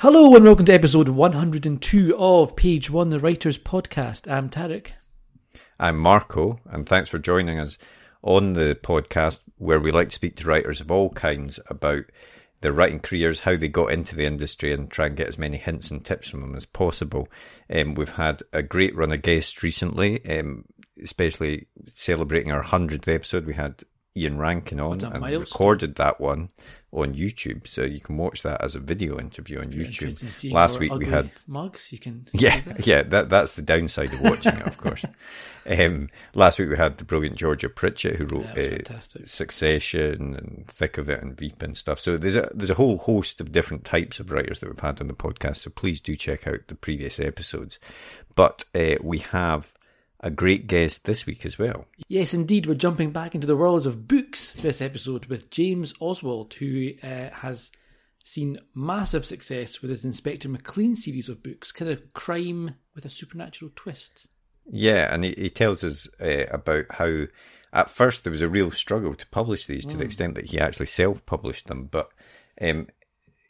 Hello and welcome to episode 102 of Page One, the Writers Podcast. I'm Tarek. I'm Marco, and thanks for joining us on the podcast where we like to speak to writers of all kinds about their writing careers, how they got into the industry, and try and get as many hints and tips from them as possible. Um, we've had a great run of guests recently, um, especially celebrating our 100th episode. We had Ian Rankin on and milestone. recorded that one on YouTube, so you can watch that as a video interview on You're interested in YouTube. Last week we had mugs. You can yeah, that. yeah, that that's the downside of watching it, of course. Um, last week we had the brilliant Georgia Pritchett who wrote Yeah, uh. Succession and Thick of It and Veep and stuff. So there's a there's a whole host of different types of writers that we've had on the podcast. So please do check out the previous episodes. But uh, we have a great guest this week as well. Yes, indeed, we're jumping back into the worlds of books this episode with James Oswald, who uh, has seen massive success with his Inspector McLean series of books, kind of crime with a supernatural twist. Yeah, and he, he tells us uh, about how at first there was a real struggle to publish these to the extent that he actually self published them, but um,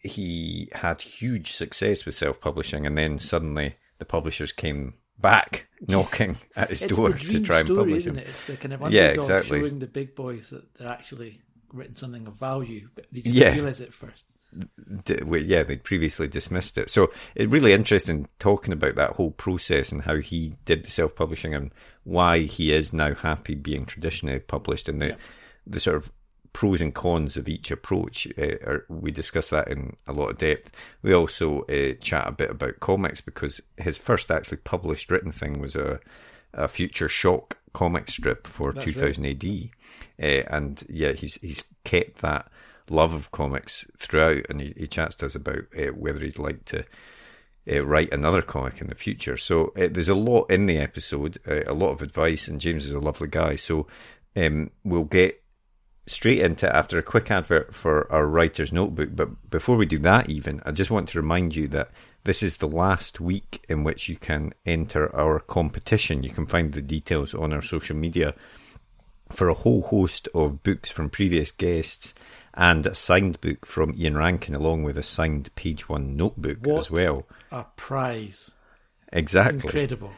he had huge success with self publishing, and then suddenly the publishers came back knocking at his door to try and story, publish isn't it? It's the kind of Yeah, underdog exactly. showing the big boys that they're actually written something of value, but they just Yeah. realise it first. yeah, they'd previously dismissed it. So it's really interesting talking about that whole process and how he did the self publishing and why he is now happy being traditionally published and the the sort of pros and cons of each approach. Uh, are, we discuss that in a lot of depth. We also uh, chat a bit about comics because his first actually published written thing was a a future shock comic strip for That's 2000 AD, uh, and yeah, he's he's kept that love of comics throughout, and he, he chats to us about uh, whether he'd like to uh, write another comic in the future. So uh, there's a lot in the episode, uh, a lot of advice, and James is a lovely guy. So um, we'll get straight into it after a quick advert for our writer's notebook. But before we do that, even, I just want to remind you that this is the last week in which you can enter our competition. You can find the details on our social media for a whole host of books from previous guests and a signed book from Ian Rankin, along with a signed page one notebook What as well. a prize! Exactly. Incredible.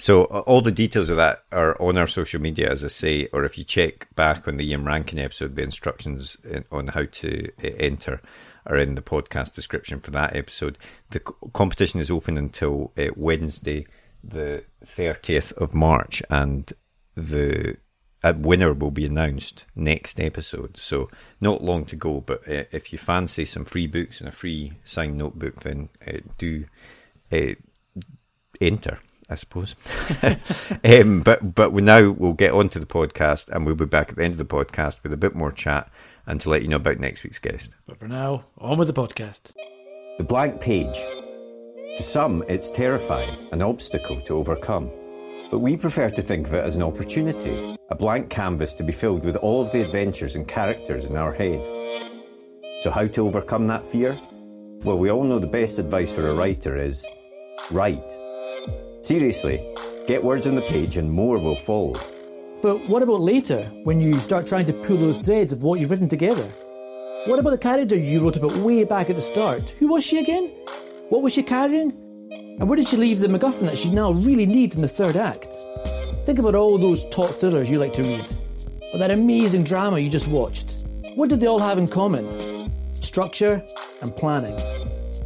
So all the details of that are on our social media, as I say, or if you check back on the Ian Rankin episode, the instructions in- on how to uh, enter are in the podcast description for that episode. The competition is open until uh, Wednesday, the 30th of March, and the winner will be announced next episode. So not long to go, but if you fancy some free books and a free signed notebook, then do enter, I suppose. um, but but we now we'll get on to the podcast, and we'll be back at the end of the podcast with a bit more chat and to let you know about next week's guest. But for now, on with the podcast. The blank page. To some, it's terrifying, an obstacle to overcome. But we prefer to think of it as an opportunity, a blank canvas to be filled with all of the adventures and characters in our head. So, how to overcome that fear? Well, we all know the best advice for a writer is write. Seriously, get words on the page and more will follow. But what about later, when you start trying to pull those threads of what you've written together? What about the character you wrote about way back at the start? Who was she again? What was she carrying? And where did she leave the MacGuffin that she now really needs in the third act? Think about all those top thrillers you like to read, or that amazing drama you just watched. What did they all have in common? Structure and planning.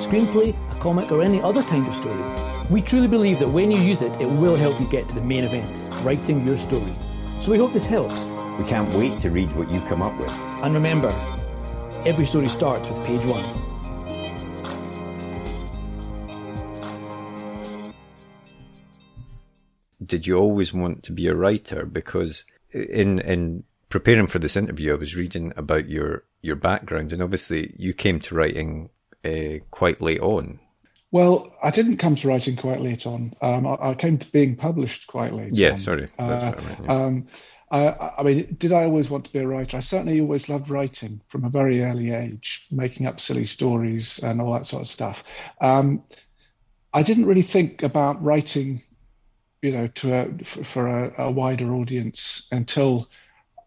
screenplay, a comic, or any other kind of story. We truly believe that when you use it, it will help you get to the main event, writing your story. So we hope this helps. We can't wait to read what you come up with. And remember, every story starts with page one. Did you always want to be a writer? Because in in preparing for this interview, I was reading about your your background, and obviously you came to writing uh, quite late on. Well, I didn't come to writing quite late on. Um, I, I, came to being published quite late. Yeah, on. sorry. That's uh, right, yeah. um, I, I, mean, did I always want to be a writer? I certainly always loved writing from a very early age, making up silly stories and all that sort of stuff. Um, I didn't really think about writing, you know, to a, for a, a wider audience until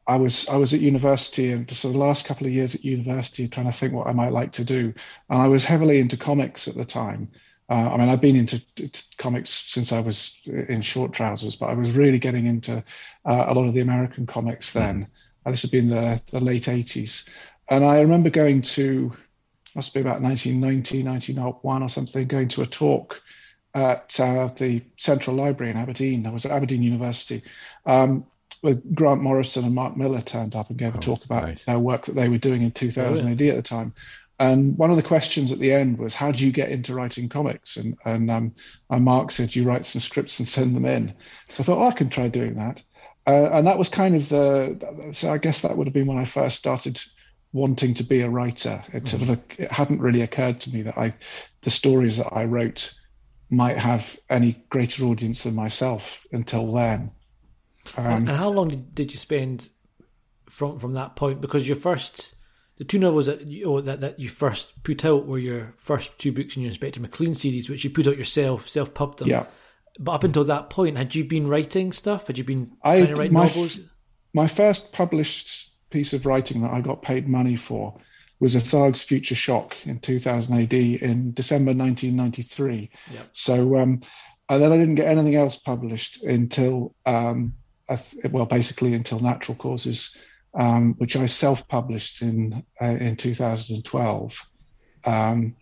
I was I was at university and so the sort of last couple of years at university trying to think what I might like to do, and I was heavily into comics at the time. Uh, I mean, I've been into comics since I was in short trousers, but I was really getting into uh, a lot of the American comics then. Mm. This had been the, the late 80s. And I remember going to, must be about 1990, 1901 or something, going to a talk at uh, the Central Library in Aberdeen. I was at Aberdeen University. Um, Grant Morrison and Mark Millar turned up and gave oh, a talk about nice. their work that they were doing in 2000 AD at the time. And one of the questions at the end was, "How do you get into writing comics?" And and, um, and Mark said, "You write some scripts and send them in." So I thought, "Oh, I can try doing that." Uh, and that was kind of the. So I guess that would have been when I first started wanting to be a writer. It sort of mm-hmm. it hadn't really occurred to me that I, the stories that I wrote, might have any greater audience than myself until then. Um, and how long did, did you spend from from that point? Because your first, the two novels that you, oh, that that you first put out were your first two books in your Inspector McLean series, which you put out yourself, self pubbed them. Yeah. But up until that point, had you been writing stuff? Had you been I, trying to write my, novels? My first published piece of writing that I got paid money for was a Tharg's Future Shock in 2000 AD in December 1993. Yep. So, um, and then I didn't get anything else published until um, well, basically until Natural Causes, um, which I self-published in uh, in 2012. Um,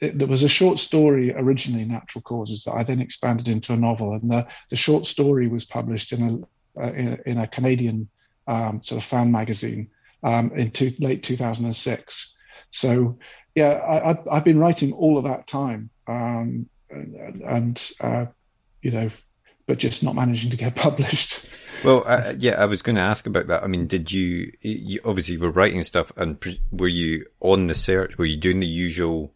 it, there was a short story originally, Natural Causes, that I then expanded into a novel, and the, the short story was published in a uh, in, in, a Canadian um, sort of fan magazine um, in two, late 2006. So, yeah, I, have been writing all of that time, um, and, and uh, you know, but just not managing to get published. Well, uh, yeah, I was going to ask about that. I mean, did you, you obviously were writing stuff, and were you on the search? Were you doing the usual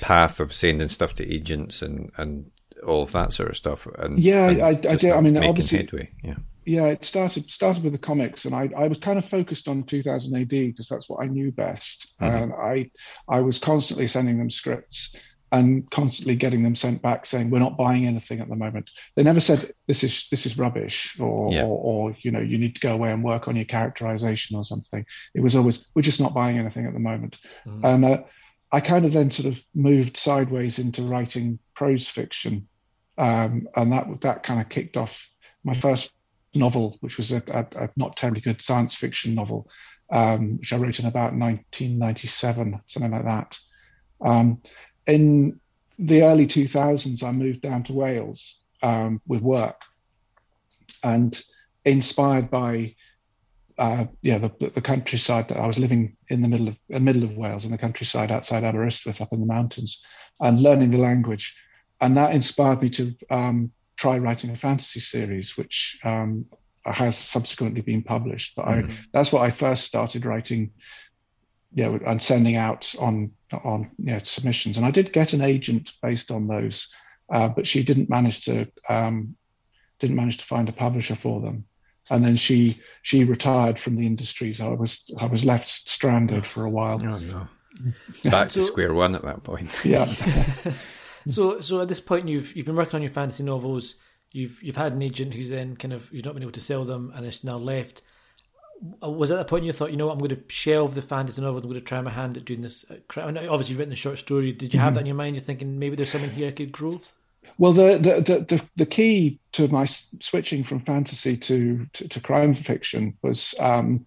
path of sending stuff to agents and and all of that sort of stuff? And yeah, and I, I did. I mean, obviously, headway. yeah. Yeah, it started started with the comics, and I, I was kind of focused on 2000 AD because that's what I knew best. Mm-hmm. And I I was constantly sending them scripts, and constantly getting them sent back saying we're not buying anything at the moment. They never said this is this is rubbish or, yeah. or, or you know you need to go away and work on your characterization or something. It was always we're just not buying anything at the moment. Mm. And uh, I kind of then sort of moved sideways into writing prose fiction, um, and that that kind of kicked off my first novel, which was a, a, a not terribly good science fiction novel, um, which I wrote in about 1997, something like that. Um, in the early 2000s, I moved down to Wales um, with work and inspired by uh, yeah the, the, countryside that I was living in the middle of the middle of Wales in the countryside outside Aberystwyth up in the mountains and learning the language and that inspired me to um, try writing a fantasy series which um, has subsequently been published but mm-hmm. I, that's what I first started writing yeah, and sending out on on you know, submissions. And I did get an agent based on those, uh, but she didn't manage to um, didn't manage to find a publisher for them. And then she she retired from the industry, so I was I was left stranded for a while. Oh no! Back to square one at that point. Yeah. so so at this point you've you've been working on your fantasy novels. You've you've had an agent who's then kind of who's not been able to sell them and it's now left was at the point you thought, you know what, I'm going to shelve the fantasy novel. I'm going to try my hand at doing this. Uh, obviously, you've written the short story. Did you have mm-hmm. that in your mind? You're thinking maybe there's something here I could grow. Well, the, the the the key to my switching from fantasy to to, to crime fiction was um,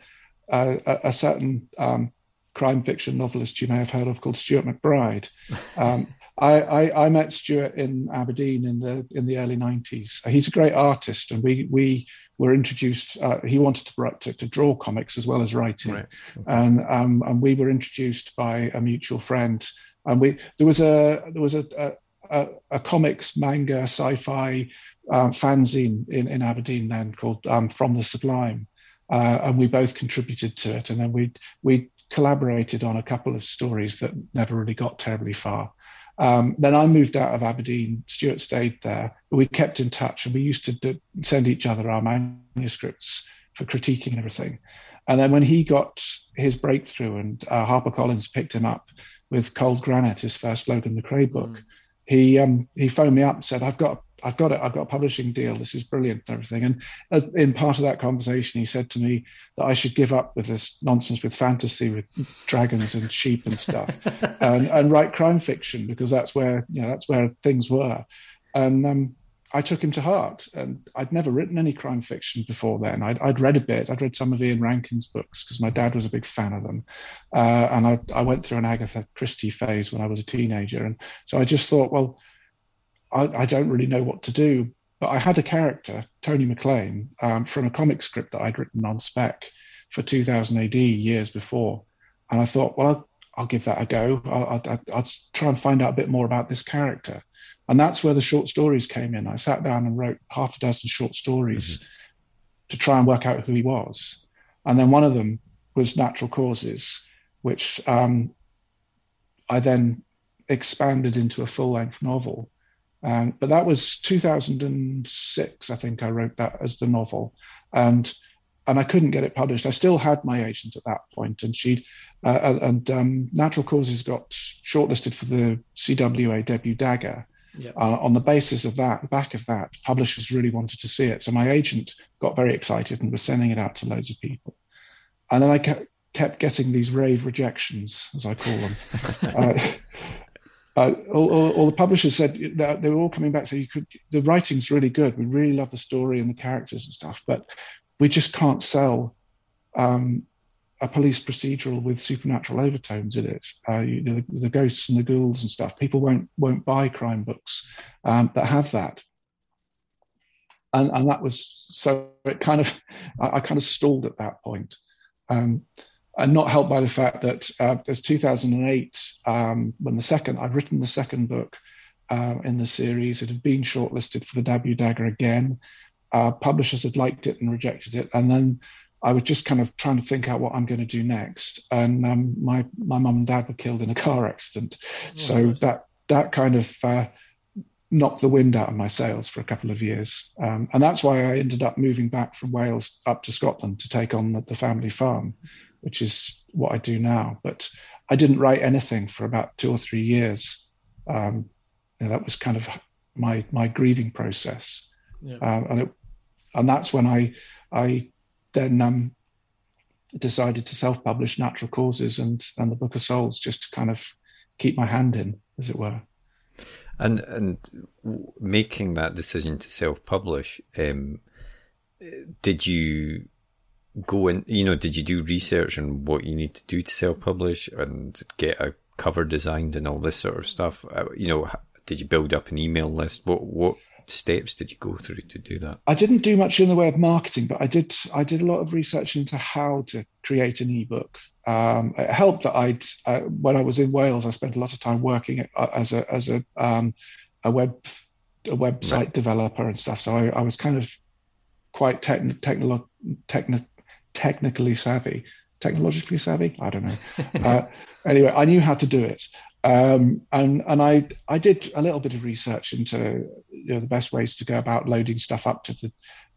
a, a, certain um, crime fiction novelist you may have heard of called Stuart McBride. Um, I, I, I, met Stuart in Aberdeen in the in the early '90s. He's a great artist, and we we were introduced. Uh, he wanted to write to, to, draw comics as well as writing, right. okay. and um, and we were introduced by a mutual friend. And we there was a there was a a, a comics, manga, sci-fi uh, fanzine in, in Aberdeen then called um, From the Sublime, uh, and we both contributed to it. And then we we collaborated on a couple of stories that never really got terribly far. Um, then I moved out of Aberdeen. Stuart stayed there, we kept in touch, and we used to do, send each other our manuscripts for critiquing everything. And then when he got his breakthrough, and uh, HarperCollins picked him up with Cold Granite, his first Logan McRae book, mm. he um, he phoned me up and said, "I've got I've got it. I've got a publishing deal. This is brilliant and everything. And in part of that conversation, he said to me that I should give up with this nonsense with fantasy, with dragons and sheep and stuff, and, and write crime fiction because that's where you know that's where things were. And um, I took him to heart. And I'd never written any crime fiction before then. I'd, I'd read a bit. I'd read some of Ian Rankin's books because my dad was a big fan of them. Uh, and I, I went through an Agatha Christie phase when I was a teenager. And so I just thought, well I, I, don't really know what to do. But I had a character, Tony McLean, um, from a comic script that I'd written on spec for 2000 AD years before. And I thought, well, I'll, I'll give that a go. I'll, I'll, I'll, try and find out a bit more about this character. And that's where the short stories came in. I sat down and wrote half a dozen short stories mm-hmm. to try and work out who he was. And then one of them was Natural Causes, which um, I then expanded into a full length novel. Um, but that was 2006, I think I wrote that as the novel, and and I couldn't get it published. I still had my agent at that point, and she uh, and um, Natural Causes got shortlisted for the CWA debut Dagger. Yep. Uh, on the basis of that, the back of that, publishers really wanted to see it. So my agent got very excited and was sending it out to loads of people. And then I kept, kept getting these rave rejections, as I call them. uh, uh, all, all, all, the publishers said they were all coming back saying you could the writing's really good. We really love the story and the characters and stuff but we just can't sell um, a police procedural with supernatural overtones in it. Uh, you know, the, the, ghosts and the ghouls and stuff. People won't won't buy crime books um, that have that. And, and that was so it kind of I, I kind of stalled at that point. Um, and not helped by the fact that uh, there's 2008 um, when the second I'd written the second book uh, in the series. It had been shortlisted for the W dagger again. Uh, publishers had liked it and rejected it, and then I was just kind of trying to think out what I'm going to do next. And um, my my mum and dad were killed in a car accident, oh, so that that kind of uh, knocked the wind out of my sails for a couple of years. Um, and that's why I ended up moving back from Wales up to Scotland to take on the, the family farm which is what I do now. But I didn't write anything for about two or three years. Um, and that was kind of my my grieving process, yeah. um, and it, and that's when I I then um, decided to self-publish Natural Causes and and the Book of Souls just to kind of keep my hand in, as it were. And and making that decision to self-publish, um, did you go in, you know, did you do research on what you need to do to self publish and get a cover designed and all this sort of stuff? Uh, you know, did you build up an email list? What, what, steps did you go through to do that? I didn't do much in the way of marketing, but I did I did a lot of research into how to create an ebook. Um, it helped that I'd uh, when I was in Wales, I spent a lot of time working uh, as a as a um, a web a website right. developer and stuff. So I, I was kind of quite techn- technolo- techn- technically savvy, technologically savvy. I don't know. uh, anyway, I knew how to do it, um, and and I I did a little bit of research into you know, the best ways to go about loading stuff up to the.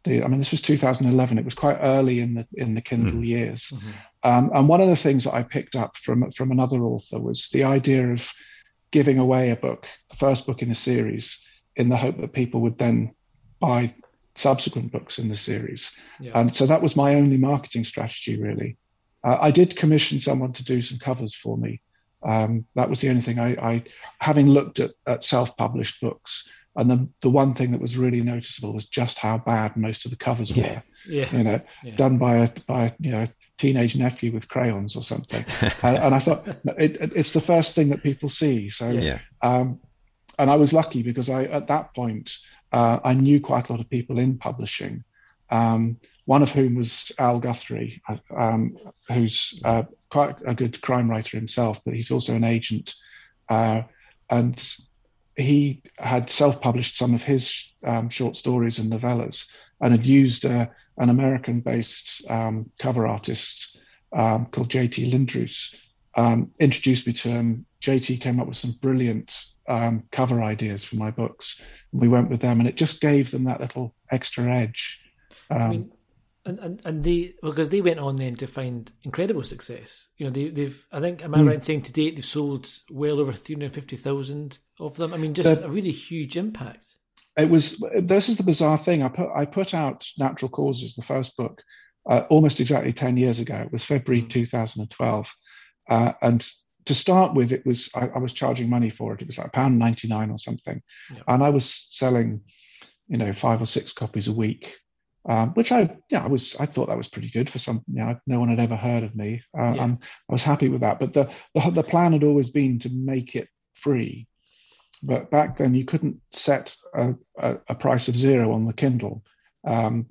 the I mean, this was 2011. It was quite early in the in the Kindle mm. years, mm-hmm. um, and one of the things that I picked up from from another author was the idea of giving away a book, the first book in a series, in the hope that people would then buy subsequent books in the series. Yeah. And so that was my only marketing strategy, really. Uh, I did commission someone to do some covers for me. Um, that was the only thing I, I having looked at, at self-published books, And the the one thing that was really noticeable was just how bad most of the covers yeah. were. Yeah. You know, yeah. done by a by you know teenage nephew with crayons or something. and, and, I thought it, it, it's the first thing that people see. So yeah. Um, and I was lucky because I at that point uh, I knew quite a lot of people in publishing. Um, one of whom was Al Guthrie, um, who's uh, quite a good crime writer himself, but he's also an agent. Uh, and he had self published some of his um, short stories and novellas and had used uh, an American based um, cover artist um, called JT Lindroos, um, introduced me to him. JT came up with some brilliant um, cover ideas for my books. We went with them, and it just gave them that little extra edge. I mean, and, and, and they because they went on then to find incredible success. You know, they, they've I think am I right in saying to date they've sold well over three hundred fifty thousand of them. I mean, just a really huge impact. It was. This is the bizarre thing. I put I put out Natural Causes, the first book, uh, almost exactly ten years ago. It was February two thousand and twelve, uh, and to start with, it was I, I, was charging money for it. It was like a pound ninety nine or something, Yeah. and I was selling, you know, five or six copies a week, um, which I yeah I was I thought that was pretty good for some you know no one had ever heard of me. Uh, Yeah. and I was happy with that. But the, the the plan had always been to make it free. But back then you couldn't set a, a, a price of zero on the Kindle. Um,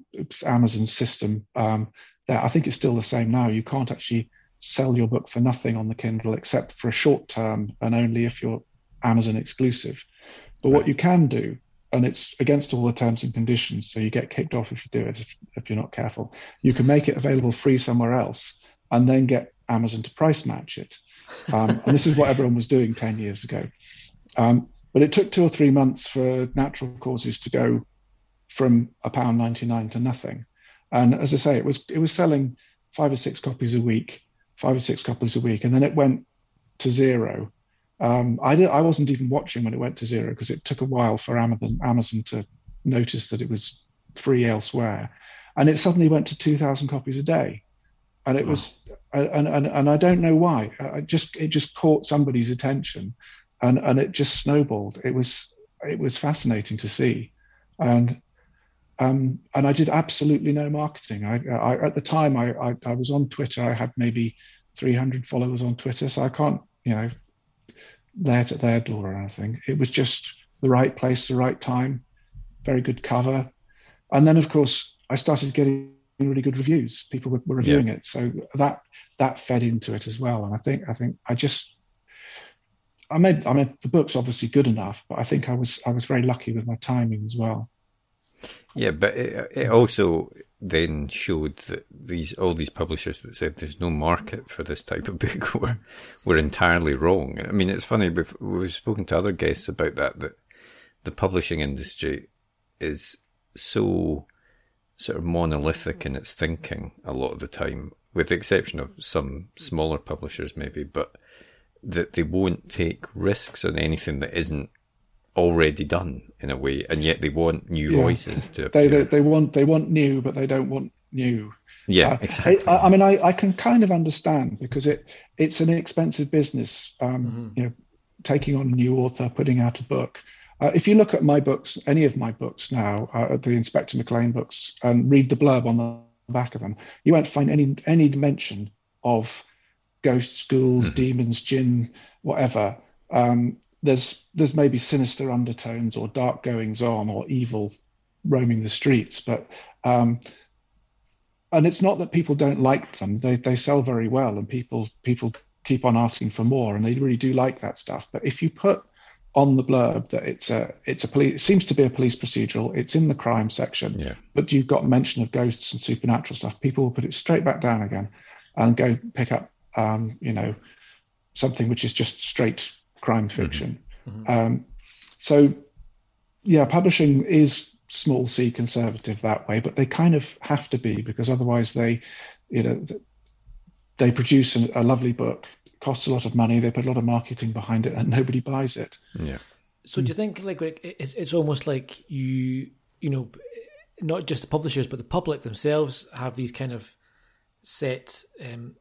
Amazon's system. Um, that I think it's still the same now. You can't actually sell your book for nothing on the Kindle except for a short term and only if you're Amazon exclusive. But what you can do, and it's against all the terms and conditions, so you get kicked off if you do it if, if you're not careful, you can make it available free somewhere else and then get Amazon to price match it. Um, and this is what everyone was doing 10 years ago. Um, but it took two or three months for natural causes to go from a pound 99 to nothing. And as I say, it was it was selling five or six copies a week, five or six copies a week, and then it went to zero. Um, I did, I wasn't even watching when it went to zero because it took a while for Amazon Amazon to notice that it was free elsewhere, and it suddenly went to two thousand copies a day, and it was and, and and I don't know why. I just it just caught somebody's attention, and and it just snowballed. It was it was fascinating to see, and um, and I did absolutely no marketing. I, I at the time I, I, I was on Twitter. I had maybe 300 followers on Twitter, so I can't you know lay it at their door or anything. It was just the right place, the right time, very good cover, and then of course I started getting really good reviews. People were, were reviewing it, so that that fed into it as well. And I think I think I just I made I mean the book's obviously good enough, but I think I was I was very lucky with my timing as well. Yeah, but it, it also then showed that these all these publishers that said there's no market for this type of book were were entirely wrong. I mean, it's funny we've we've spoken to other guests about that that the publishing industry is so sort of monolithic in its thinking a lot of the time, with the exception of some smaller publishers maybe, but that they won't take risks on anything that isn't already done in a way, and yet they want new Yeah. voices to They, appear. they they want they want new, but they don't want new. yeah, Uh, exactly. I, I mean, I, I can kind of understand because it it's an expensive business. Um, You know, taking on a new author, putting out a book. Uh, if you look at my books, any of my books now, uh, the Inspector McLean books, and read the blurb on the back of them, you won't find any any mention of ghosts, ghouls, demons, jinn, whatever. Um, there's there's maybe sinister undertones or dark goings on or evil roaming the streets, but um, and it's not that people don't like them; they they sell very well, and people people keep on asking for more, and they really do like that stuff. But if you put on the blurb that it's a it's a police it seems to be a police procedural, it's in the crime section, Yeah. but you've got mention of ghosts and supernatural stuff, people will put it straight back down again and go pick up um, you know something which is just straight crime fiction. Um, so yeah, publishing is small c conservative that way, but they kind of have to be because otherwise they, you know, they produce a, a lovely book, costs a lot of money, they put a lot of marketing behind it, and nobody buys it. yeah. So do you think like like, it's it's almost like you you know not just the publishers but the public themselves have these kind of set um,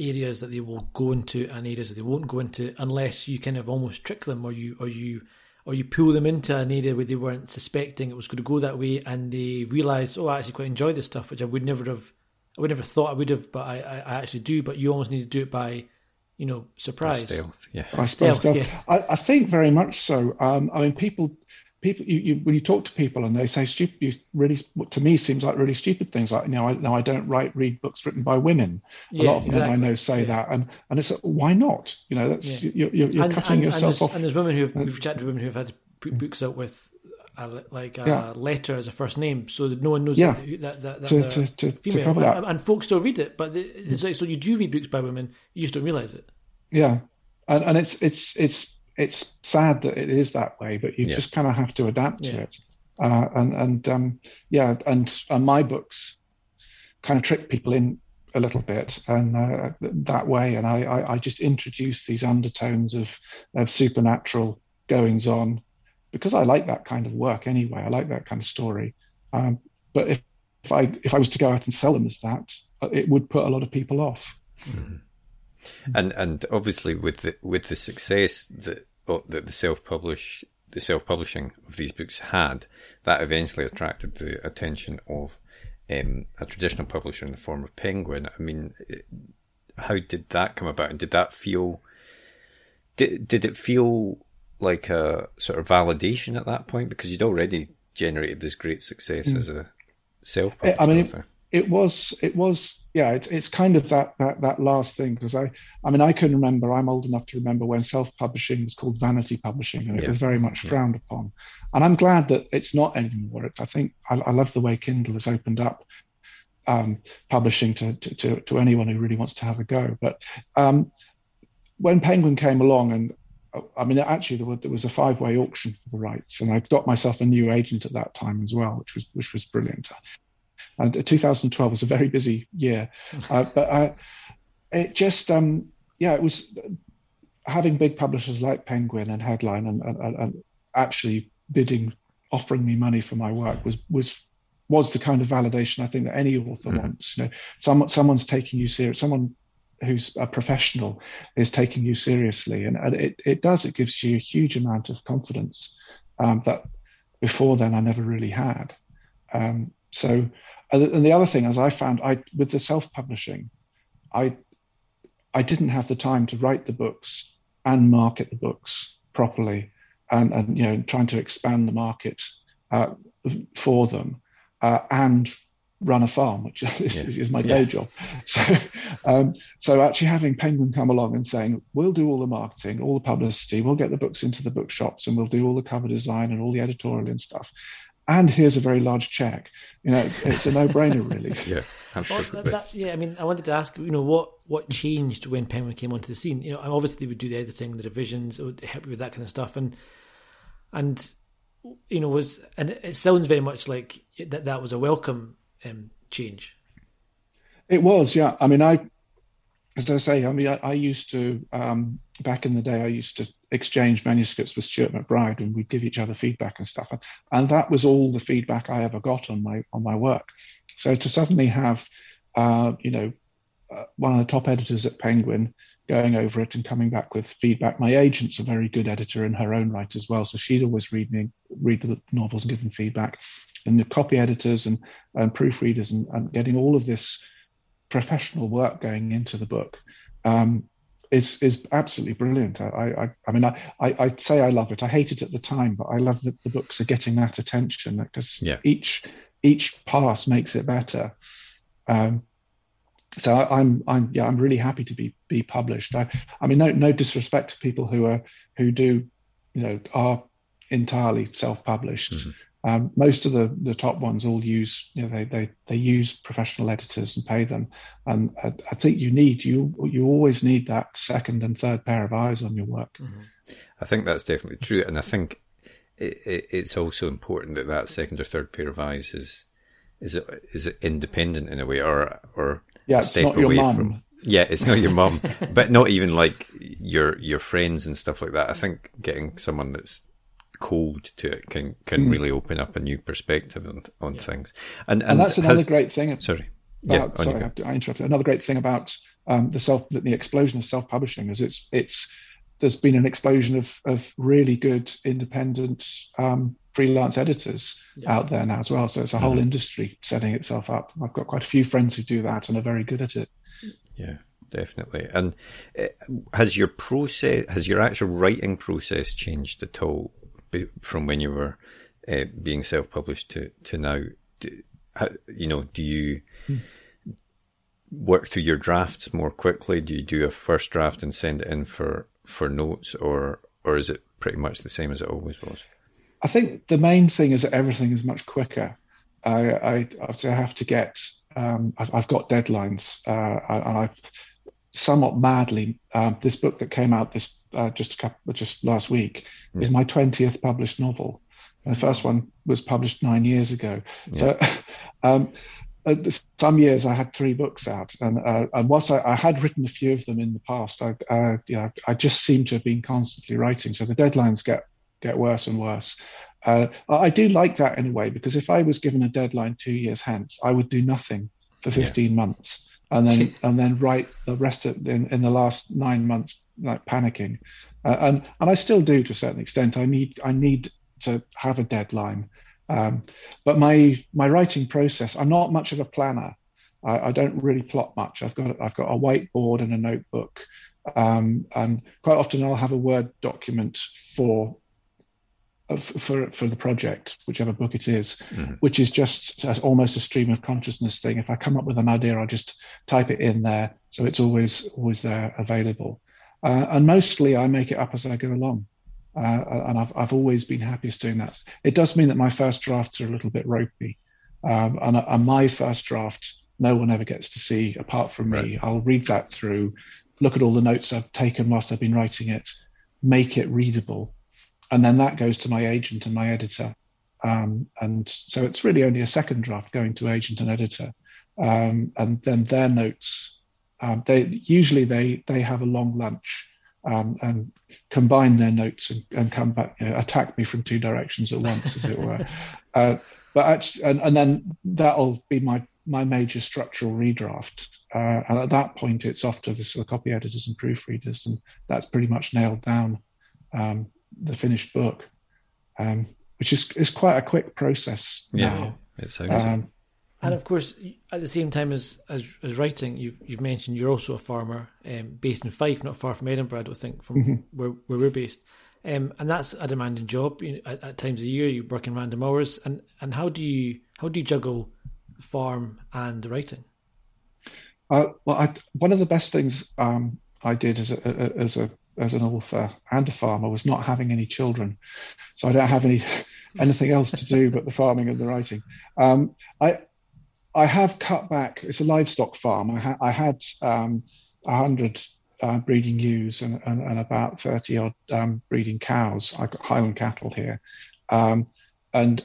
areas that they will go into and areas that they won't go into unless you kind of almost trick them or you or you or you pull them into an area where they weren't suspecting it was going to go that way, and they realise, oh, I actually quite enjoy this stuff, which I would never have, I would never thought I would have, but I, I, I actually do. But you almost need to do it by, you know, surprise, stealth. Yeah, by stealth. stealth. Yeah. I, I think very much so. Um, I mean, people people you, you, when you talk to people and they say stupid you really to me seems like really stupid things like you know I, no I don't write read books written by women Yeah, a lot of exactly. men I know say Yeah. that and and it's like, why not you know that's Yeah. you're, you're, you're and, cutting and, and yourself there's, off And there's women who have uh, we've chatted to women who have had mm. books out with a, like a letter as a first name, so that no one knows Yeah. that, that, that, to, to, to, to female. that And, and folks still read it, but the- it's mm. like so you do read books by women, you just don't realize it. yeah and, and it's it's it's it's sad that it is that way but you Yeah. just kind of have to adapt to it. Uh, and and um, yeah and, and my books kind of trick people in a little bit and uh, that way and I, I, I just introduce these undertones of, of supernatural goings on because I like that kind of work anyway. I like that kind of story. Um, but if, if I if I was to go out and sell them as that uh, it would put a lot of people off. And and obviously with the with the success that that the self publish the self publishing of these books had, that eventually attracted the attention of um, a traditional publisher in the form of Penguin. I mean, how did that come about, and did that feel? Did did it feel like a sort of validation at that point because you'd already generated this great success as a self published. I mean, author? It was it was yeah it's, it's kind of that that, that last thing because i i mean i can remember i'm old enough to remember when self-publishing was called vanity publishing and it Yeah. was very much frowned upon and i'm glad that it's not anymore it's, i think I, I love the way kindle has opened up um, publishing to, to, to, to anyone who really wants to have a go but um, when penguin came along and I mean, actually, there was, there was a five-way auction for the rights, and I got myself a new agent at that time as well, which was which was brilliant. And 2012 was a very busy year, uh, but I, it just um, yeah, it was having big publishers like Penguin and Headline and, and, and- actually bidding, offering me money for my work was was was the kind of validation I think that any author wants. You know, someone someone's taking you serious, someone who's a professional is taking you seriously, and, and it it does. It gives you a huge amount of confidence um, that before then I never really had. Um, so, and the other thing is, I found I with the self-publishing, I I didn't have the time to write the books and market the books properly, and and you know trying to expand the market uh, for them, uh, and run a farm, which is, Yeah. is my day job. So, um, so actually having Penguin come along and saying, we'll do all the marketing, all the publicity, we'll get the books into the bookshops, and we'll do all the cover design and all the editorial and stuff. And here's a very large check. You know, it's a no-brainer, really. Yeah, absolutely. that, that, yeah, I mean, I wanted to ask, you know, what what changed when Penguin came onto the scene? You know, obviously they would do the editing, the revisions, it would help you with that kind of stuff, and and you know was and it sounds very much like that that was a welcome um, change. It was, yeah. I mean, I, as I say, I mean, I, I used to um, back in the day. I used to exchange manuscripts with Stuart McBride, and we'd give each other feedback and stuff. And, and that was all the feedback I ever got on my on my work. So to suddenly have, uh, you know, uh, one of the top editors at Penguin going over it and coming back with feedback. My agent's a very good editor in her own right as well, so she'd always read me read the novels and give them feedback. And the copy editors and, and proofreaders and, and getting all of this professional work going into the book um, is is absolutely brilliant. I I, I mean I, I I'd say I love it. I hate it at the time, but I love that the books are getting that attention because Yeah. each each pass makes it better. Um, so I, I'm I'm yeah I'm really happy to be be published. I I mean no no disrespect to people who are who do you know are entirely self-published. Um, most of the, the top ones all use, you know, they, they, they use professional editors and pay them. And I, I think you need, you, you always need that second and third pair of eyes on your work. I think that's definitely true, and I think it, it, it's also important that that second or third pair of eyes is is it is it independent in a way, or or Yeah, a it's step not your away mum. from. Yeah, it's not your mum, but not even like your your friends and stuff like that. I think getting someone that's cold to it can can really open up a new perspective on, on things. And and, And that's another has- great thing. Sorry, about, on you sorry. I, I interrupted. Another great thing about um, the self, the explosion of self-publishing is it's it's there's been an explosion of of really good independent um, freelance editors yeah. out there now as well. So it's a whole mm-hmm. industry setting itself up. I've got quite a few friends who do that and are very good at it. Yeah, definitely. And uh, has your process, has your actual writing process changed at all from when you were uh, being self-published to to now? Do, how, you know, do you? Hmm work through your drafts more quickly? Do you do a first draft and send it in for, for notes, or or is it pretty much the same as it always was? I think the main thing is that everything is much quicker. I, I, I have to get. Um, I've, I've, got deadlines, uh, and I somewhat madly. Um, this book that came out this uh, just a couple, just last week yeah. is my twentieth published novel. The first one was published nine years ago. Yeah. So, um, uh, some years I had three books out, and uh, and whilst I, I, had written a few of them in the past, I uh, yeah, I just seem to have been constantly writing. So the deadlines get get worse and worse. Uh, I do like that in a way because if I was given a deadline two years hence, I would do nothing for fifteen yeah. months, and then and then write the rest of in, in the last nine months like panicking, uh, and and I still do to a certain extent. I need I need to have a deadline. Um, but my my writing process, I'm not much of a planner. I, I, don't really plot much. I've got I've got a whiteboard and a notebook, um, and quite often I'll have a Word document for for for the project, whichever book it is, mm-hmm. which is just almost a stream of consciousness thing. If I come up with an idea, I'll just type it in there, so it's always always there available. Uh, and mostly I make it up as I go along. Uh, and I've, I've always been happiest doing that. It does mean that my first drafts are a little bit ropey. Um, and, and, my first draft, no one ever gets to see apart from right. me. I'll read that through, look at all the notes I've taken whilst I've been writing it, make it readable. And then that goes to my agent and my editor. Um, and so it's really only a second draft going to agent and editor. Um, and then their notes, um, they usually they they have a long lunch um, and combine their notes and, and come back, you know, attack me from two directions at once, as it were. Uh, but actually, and, and, then that'll be my my major structural redraft. Uh, and at that point, it's off to the sort of copy editors and proofreaders, and that's pretty much nailed down um, the finished book, um, which is is quite a quick process. Yeah, now. it's so um, and of course, at the same time as, as, as writing, you've you've mentioned you're also a farmer um, based in Fife, not far from Edinburgh. I don't think from mm-hmm. where where we're based, um, and that's a demanding job. You know, at, at, times of year, you work in random hours, and, and how do you how do you juggle farm and writing? Uh, well, I, one of the best things um, I did as a, as a as an author and a farmer was not having any children, so I don't have any anything else to do but the farming and the writing. Um, I I have cut back. It's a livestock farm. I, ha- I had um, 100 uh, breeding ewes and, and, and, about 30 odd um, breeding cows. I've got Highland cattle here. Um, and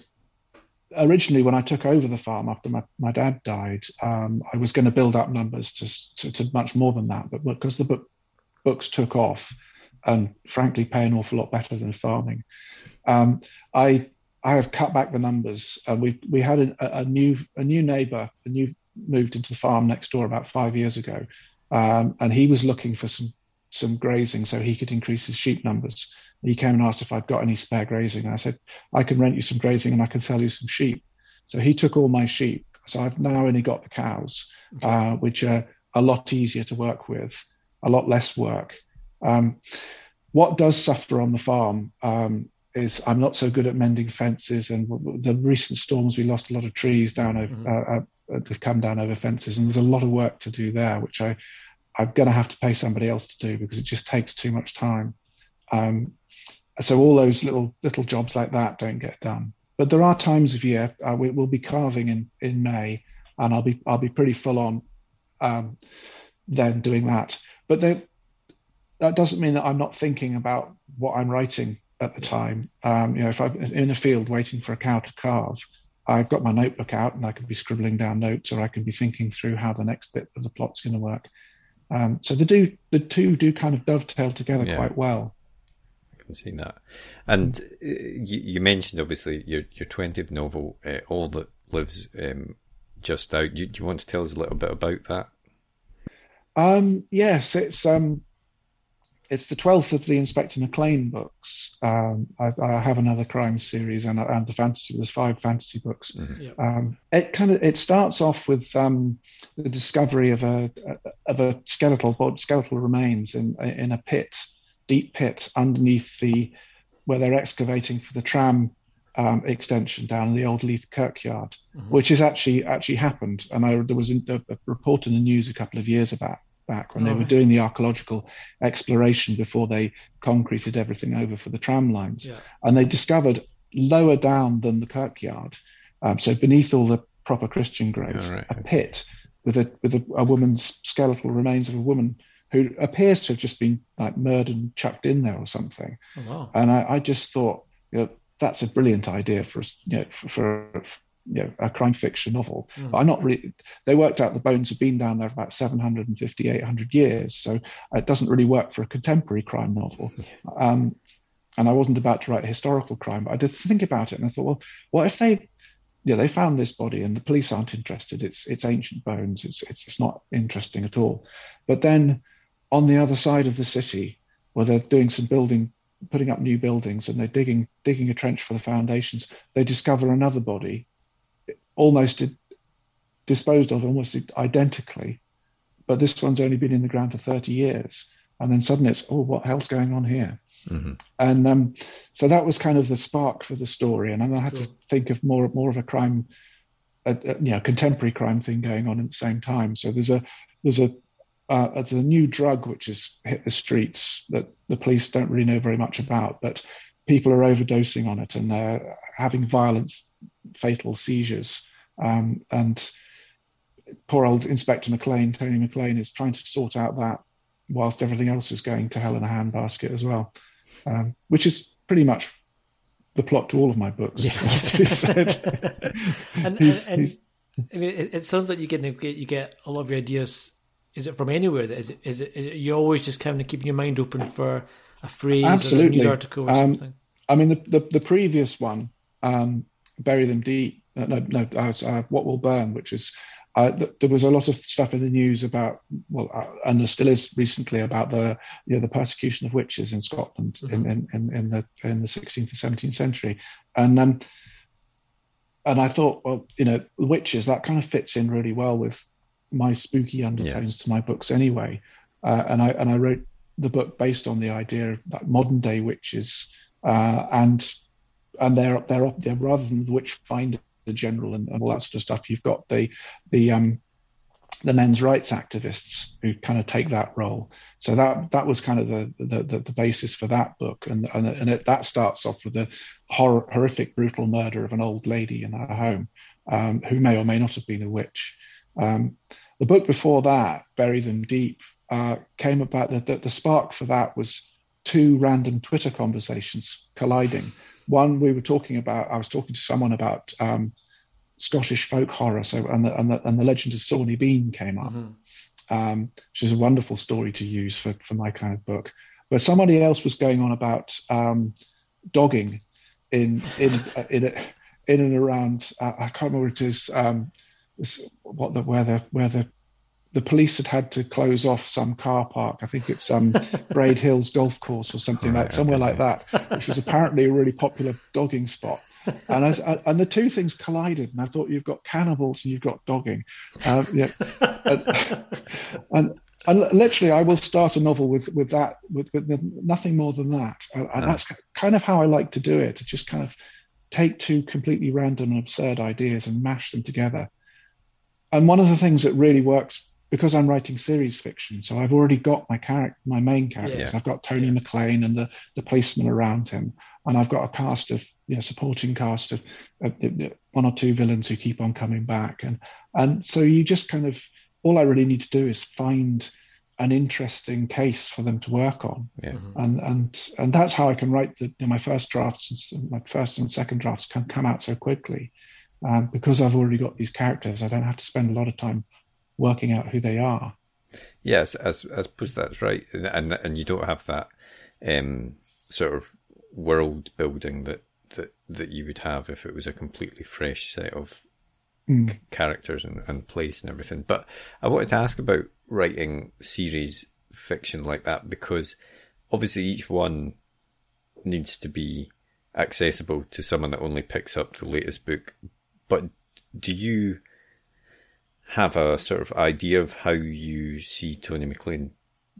originally, when I took over the farm after my, my dad died, um, I was going to build up numbers to, to, to, much more than that. But because the book, books took off and frankly pay an awful lot better than farming, um, I I have cut back the numbers. Uh, we we had a, a, new a new neighbour, a new moved into the farm next door about five years ago, um, and he was looking for some some grazing so he could increase his sheep numbers. He came and asked if I'd got any spare grazing. And I said I can rent you some grazing and I can sell you some sheep. So he took all my sheep. So I've now only got the cows, okay. uh, which are a lot easier to work with, a lot less work. Um, what does suffer on the farm um, is I'm not so good at mending fences, and the recent storms we lost a lot of trees down over mm-hmm. uh, uh, have come down over fences, and there's a lot of work to do there, which I I'm going to have to pay somebody else to do because it just takes too much time. Um, so all those little little jobs like that don't get done. But there are times of year uh, we, will be calving in in May, and I'll be I'll be pretty full on um, then doing that. But they, that doesn't mean that I'm not thinking about what I'm writing at the time. Um, you know, if I'm in a field waiting for a cow to calve, I've got my notebook out and I could be scribbling down notes, or I can be thinking through how the next bit of the plot's going to work. Um, so the do the two do kind of dovetail together yeah. quite well. I can see that. And uh, you, you, mentioned obviously your your twentieth novel, uh, All That Lives, um, just out. Do you, you, want to tell us a little bit about that? Um, yes, it's um, it's the twelfth of the Inspector McLean books. Um, I, I, have another crime series and and the fantasy. There's five fantasy books. Mm-hmm. Yep. Um, it kind of it starts off with um, the discovery of a of a skeletal skeletal remains in in a pit, deep pit underneath the where they're excavating for the tram um, extension down in the old Leith Kirkyard, mm-hmm. which has actually actually happened. And I, there was a, a, report in the news a couple of years about back when oh, they were doing the archaeological exploration before they concreted everything over for the tram lines. Yeah. And they discovered lower down than the kirkyard, um, so beneath all the proper Christian graves, right. a pit with a with a, a, woman's skeletal remains of a woman who appears to have just been like murdered and chucked in there or something. Oh, wow. And I, I, just thought, you know, that's a brilliant idea for you know for, for, you know, a crime fiction novel. Mm. But I'm not really. They worked out the bones have been down there for about 750, 800 years, so it doesn't really work for a contemporary crime novel. Um, and I wasn't about to write a historical crime, but I did think about it, and I thought, well, what if they, yeah, they found this body and the police aren't interested. It's it's ancient bones. It's it's it's not interesting at all. But then, on the other side of the city, where they're doing some building putting up new buildings and they're digging digging a trench for the foundations, they discover another body almost disposed of almost identically, but this one's only been in the ground for 30 years. And then suddenly it's, oh, what hell's going on here? Mm-hmm. And um, so that was kind of the spark for the story. And then I had to think of more more of a crime, a, a, you know, contemporary crime thing going on at the same time. So there's a there's a uh, there's a new drug which has hit the streets that the police don't really know very much about, but people are overdosing on it and they're having violent, fatal seizures. Um, and poor old Inspector McLean, Tony McLean, is trying to sort out that whilst everything else is going to hell in a handbasket as well, um, which is pretty much the plot to all of my books. Yeah. to be said. and, he's, and, he's, I mean, it, it, sounds like you get you get a lot of your ideas. Is it from anywhere? Is it is it, is it you're always just kind of keeping your mind open for a phrase Absolutely. or a news article or um, something? I mean, the, the, the previous one, um, Bury Them Deep, uh, no, no, uh, uh, What Will Burn, which is, uh, th- there was a lot of stuff in the news about, well, uh, and there still is recently about the, you know, the persecution of witches in Scotland mm-hmm. in, in, in, the in the 16th and 17th century, and um, and I thought, well, you know, witches that kind of fits in really well with my spooky undertones yeah. to my books anyway, uh, and I and I wrote the book based on the idea that modern day witches uh, and and they're they're, they're rather than the witch finder general and, and all that sort of stuff, you've got the the um, the men's rights activists who kind of take that role. So that that was kind of the the, the basis for that book, and and, and it, that starts off with the horrific, brutal murder of an old lady in her home, um, who may or may not have been a witch. Um, the book before that, Bury Them Deep, uh, came about. that the, the spark for that was two random Twitter conversations colliding. One we were talking about, I was talking to someone about um, Scottish folk horror, so and the, and the, and the legend of Sawney Bean came up, mm-hmm. um, which is a wonderful story to use for for my kind of book. But somebody else was going on about um, dogging in in in, in and around. Uh, I can't remember what it is. Um, what the where the where the the police had had to close off some car park. I think it's um, Braid Hills Golf Course or something right, like somewhere okay. like that, which was apparently a really popular dogging spot. And I, and the two things collided, and I thought you've got cannibals and you've got dogging, uh, yeah, and, and, and literally I will start a novel with with that with, with nothing more than that, and, and that's kind of how I like to do it. To just kind of take two completely random and absurd ideas and mash them together. And one of the things that really works because I'm writing series fiction, so I've already got my character, my main characters. Yeah. I've got Tony yeah. McLean and the the policeman around him, and I've got a cast of you know supporting cast of, of, of one or two villains who keep on coming back, and and so you just kind of all I really need to do is find an interesting case for them to work on, yeah. Mm-hmm. and and and that's how I can write the you know, my first drafts, and my first and second drafts can come out so quickly, um, because I've already got these characters. I don't have to spend a lot of time working out who they are. Yes, as as suppose that's right, and and you don't have that um, sort of world building that that that you would have if it was a completely fresh set of mm. c- characters and, and place and everything. But I wanted to ask about writing series fiction like that because obviously each one needs to be accessible to someone that only picks up the latest book. But do you have a sort of idea of how you see Tony McLean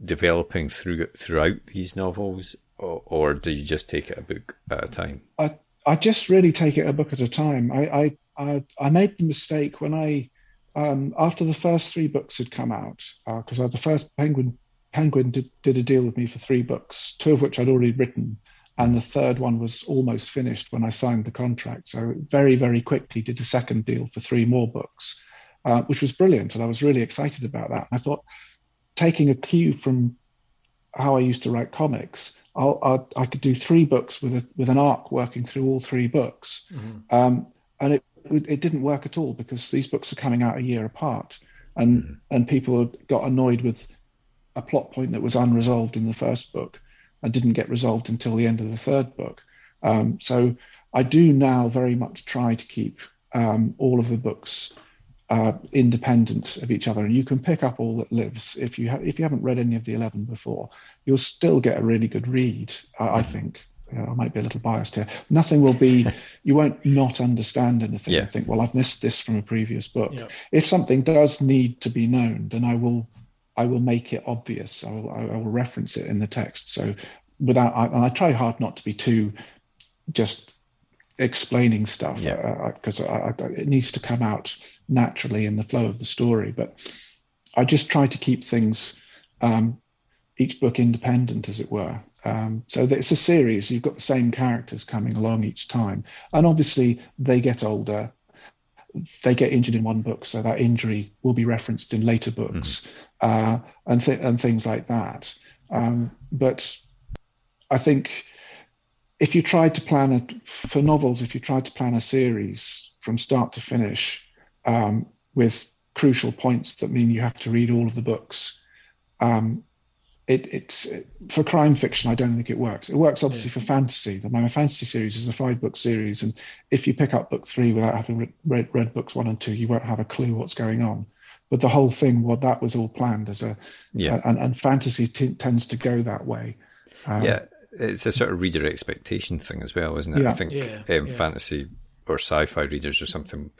developing through throughout these novels, or, or do you just take it a book at a time? I I just really take it a book at a time. I I I, I made the mistake when I um, after the first three books had come out because uh, the first Penguin Penguin did, did a deal with me for three books, two of which I'd already written, and the third one was almost finished when I signed the contract. So very very quickly did a second deal for three more books, uh, which was brilliant, and I was really excited about that. And I thought taking a cue from how I used to write comics, I'll, I'll, i could do three books with a, with an arc working through all three books, mm-hmm. um, and it it didn't work at all because these books are coming out a year apart, and mm-hmm. and people got annoyed with a plot point that was unresolved in the first book and didn't get resolved until the end of the third book. Um, so I do now very much try to keep um, all of the books uh, independent of each other, and you can pick up all that lives. If you ha- if you haven't read any of the eleven before, you'll still get a really good read. I, I think. You know, I might be a little biased here. Nothing will be. you won't not understand anything yeah. and think, well, I've missed this from a previous book. Yeah. If something does need to be known, then I will. I will make it obvious. I will. I will reference it in the text. So without, I, and I try hard not to be too just explaining stuff because yeah. uh, it needs to come out naturally in the flow of the story. But I just try to keep things, um, each book independent, as it were. Um, so it's a series. You've got the same characters coming along each time, and obviously they get older. They get injured in one book, so that injury will be referenced in later books, mm-hmm. uh, and th- and things like that. Um, but I think if you tried to plan a for novels, if you tried to plan a series from start to finish um, with crucial points that mean you have to read all of the books, um, it, it's it, for crime fiction. I don't think it works. It works obviously yeah. for fantasy. The my fantasy series is a five book series, and if you pick up book three without having read, read, read books one and two, you won't have a clue what's going on. But the whole thing, well, that was all planned as a yeah, and, and fantasy t- tends to go that way. Um, yeah, it's a sort of reader expectation thing as well, isn't it? Yeah. I think yeah, um, yeah. fantasy or sci-fi readers or something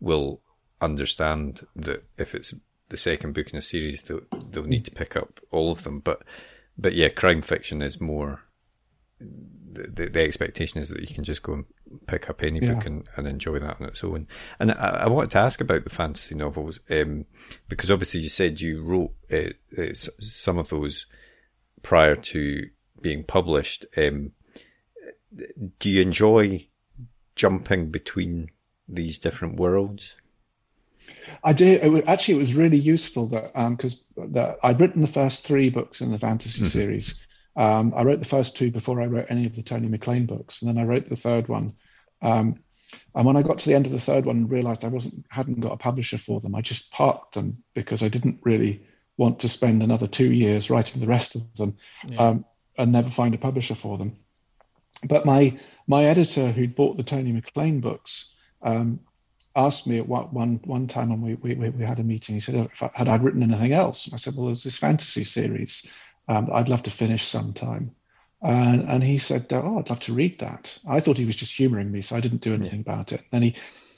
will understand that if it's the second book in a series, they'll, they'll need to pick up all of them. But but yeah, crime fiction is more. The, the, expectation is that you can just go and pick up any yeah. book and, and enjoy that on its own. And I, I wanted to ask about the fantasy novels um, because obviously you said you wrote uh, uh, some of those prior to being published. Um, do you enjoy jumping between these different worlds? I did. It was, actually, it was really useful that because um, I'd written the first three books in the fantasy mm-hmm. series. Um, I wrote the first two before I wrote any of the Tony McLean books, and then I wrote the third one. Um, and when I got to the end of the third one and realized I wasn't hadn't got a publisher for them, I just parked them because I didn't really want to spend another two years writing the rest of them. Yeah. Um, and never find a publisher for them. But my my editor, who'd bought the Tony McLean books, um, asked me at one one time when we, we we had a meeting. He said, "Had I written anything else?" I said, "Well, there's this fantasy series um, I'd love to finish sometime." And, and he said, "Oh, I'd love to read that." I thought he was just humouring me, so I didn't do anything yeah. about it. And he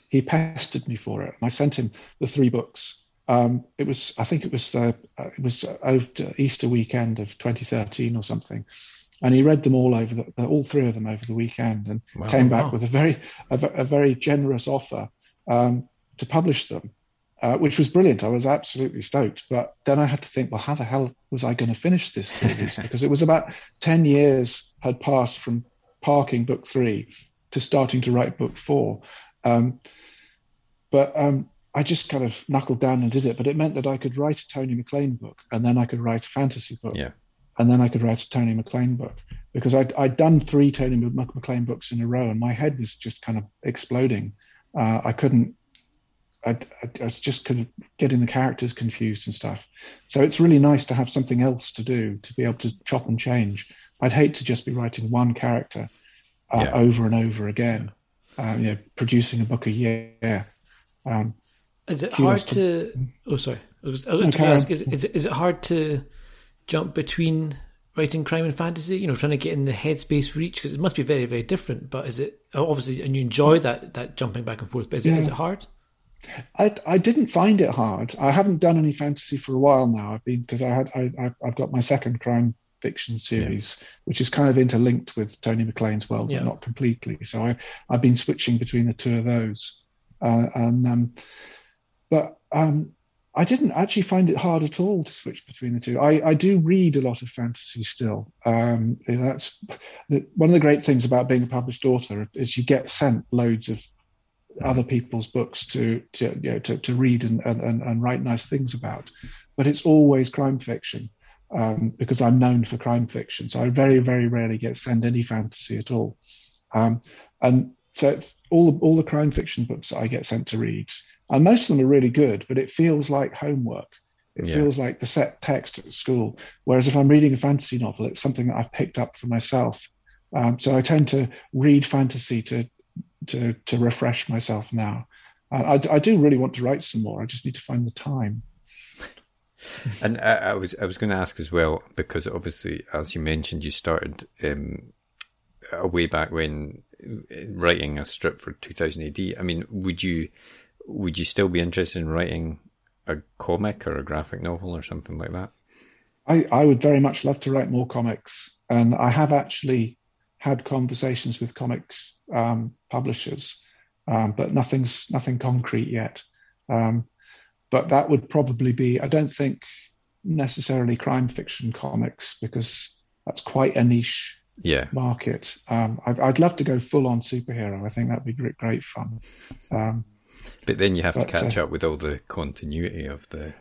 he pestered me for it. And I sent him the three books um, it was, I think it was the, uh, it was over Easter weekend of 2013 or something, and he read them all over the, all three of them over the weekend, and wow, came back wow. with a very, a, a very generous offer um, to publish them, uh, which was brilliant. I was absolutely stoked. But then I had to think, well, how the hell was I going to finish this series? because it was about 10 years had passed from parking book three to starting to write book four. Um, but um, I just kind of knuckled down and did it, but it meant that I could write a Tony McLean book, and then I could write a fantasy book, yeah. and then I could write a Tony McLean book because I'd, I'd done three Tony McLean books in a row, and my head was just kind of exploding. Uh, I couldn't, I, I, I just couldn't getting the characters confused and stuff. So it's really nice to have something else to do to be able to chop and change. I'd hate to just be writing one character uh, yeah. over and over again. Uh, you know, producing a book a year. Um, is it hard to, to? Oh, sorry. I was, I was okay. ask: is, is it, is it hard to jump between writing crime and fantasy? You know, trying to get in the headspace for each because it must be very, very different. But is it obviously, and you enjoy that that jumping back and forth? But is it, is it hard? I, I didn't find it hard. I haven't done any fantasy for a while now. I've been because I had I, I've got my second crime fiction series, yeah. which is kind of interlinked with Tony McLean's world, yeah. but not completely. So I I've been switching between the two of those, uh, and um, but um, I didn't actually find it hard at all to switch between the two. I, I do read a lot of fantasy still. Um, that's one of the great things about being a published author is you get sent loads of other people's books to to you know, to, to read and, and, and write nice things about, but it's always crime fiction um, because I'm known for crime fiction. So I very very rarely get sent any fantasy at all, um, and so all all the crime fiction books I get sent to read and most of them are really good, but it feels like homework. It yeah. feels like the set text at school. Whereas if I'm reading a fantasy novel, it's something that I've picked up for myself. Um, so I tend to read fantasy to to to refresh myself now. I, I, do really want to write some more. I just need to find the time. and I, I, was I was going to ask as well because obviously, as you mentioned, you started um, way back when writing a strip for 2000 AD. I mean, would you would you still be interested in writing a comic or a graphic novel or something like that? I, I would very much love to write more comics, and I have actually had conversations with comics um, publishers, um, but nothing's nothing concrete yet. Um, but that would probably be. I don't think necessarily crime fiction comics because that's quite a niche yeah. market. Um, I'd, I'd, love to go full on superhero. I think that'd be great, great fun. But then you have but, to catch uh, up with all the continuity of the.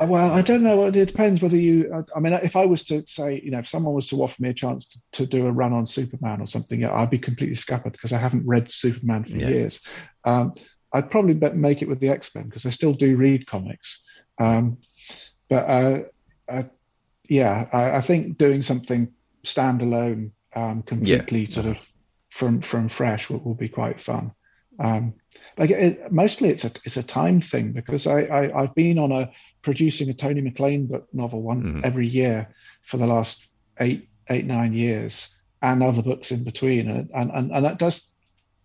Uh, well, I don't know. It depends whether you. I mean, if I was to say, you know, if someone was to offer me a chance to, to do a run on Superman or something, I'd be completely scuppered because I haven't read Superman for yeah. years. Um, I'd probably make it with the X Men because I still do read comics. Um, but uh, uh, yeah, I, I, think doing something standalone, um, completely yeah. sort of from from fresh will, will be quite fun. Um, like it, mostly it's a it's a time thing because I, I have been on a producing a Tony McLean book novel one mm. every year for the last eight eight nine years and other books in between and and and, and that does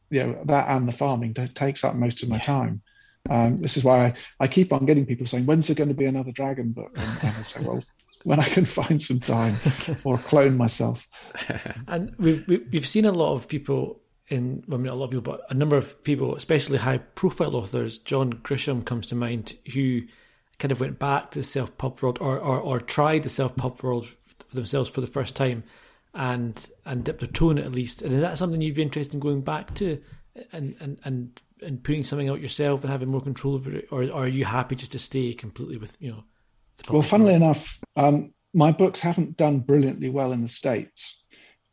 you know that and the farming takes up most of my time. Um, this is why I, I keep on getting people saying when's there going to be another dragon book and, and I say well when I can find some time or clone myself. And we've we've seen a lot of people in I mean a lot of people, but a number of people, especially high profile authors, John Grisham comes to mind, who kind of went back to the self pub world or, or, or tried the self pub world for themselves for the first time and and dipped their toe in it at least. And is that something you'd be interested in going back to and and, and, and putting something out yourself and having more control over it? Or, or are you happy just to stay completely with, you know, well, funnily enough, um, my books haven't done brilliantly well in the States.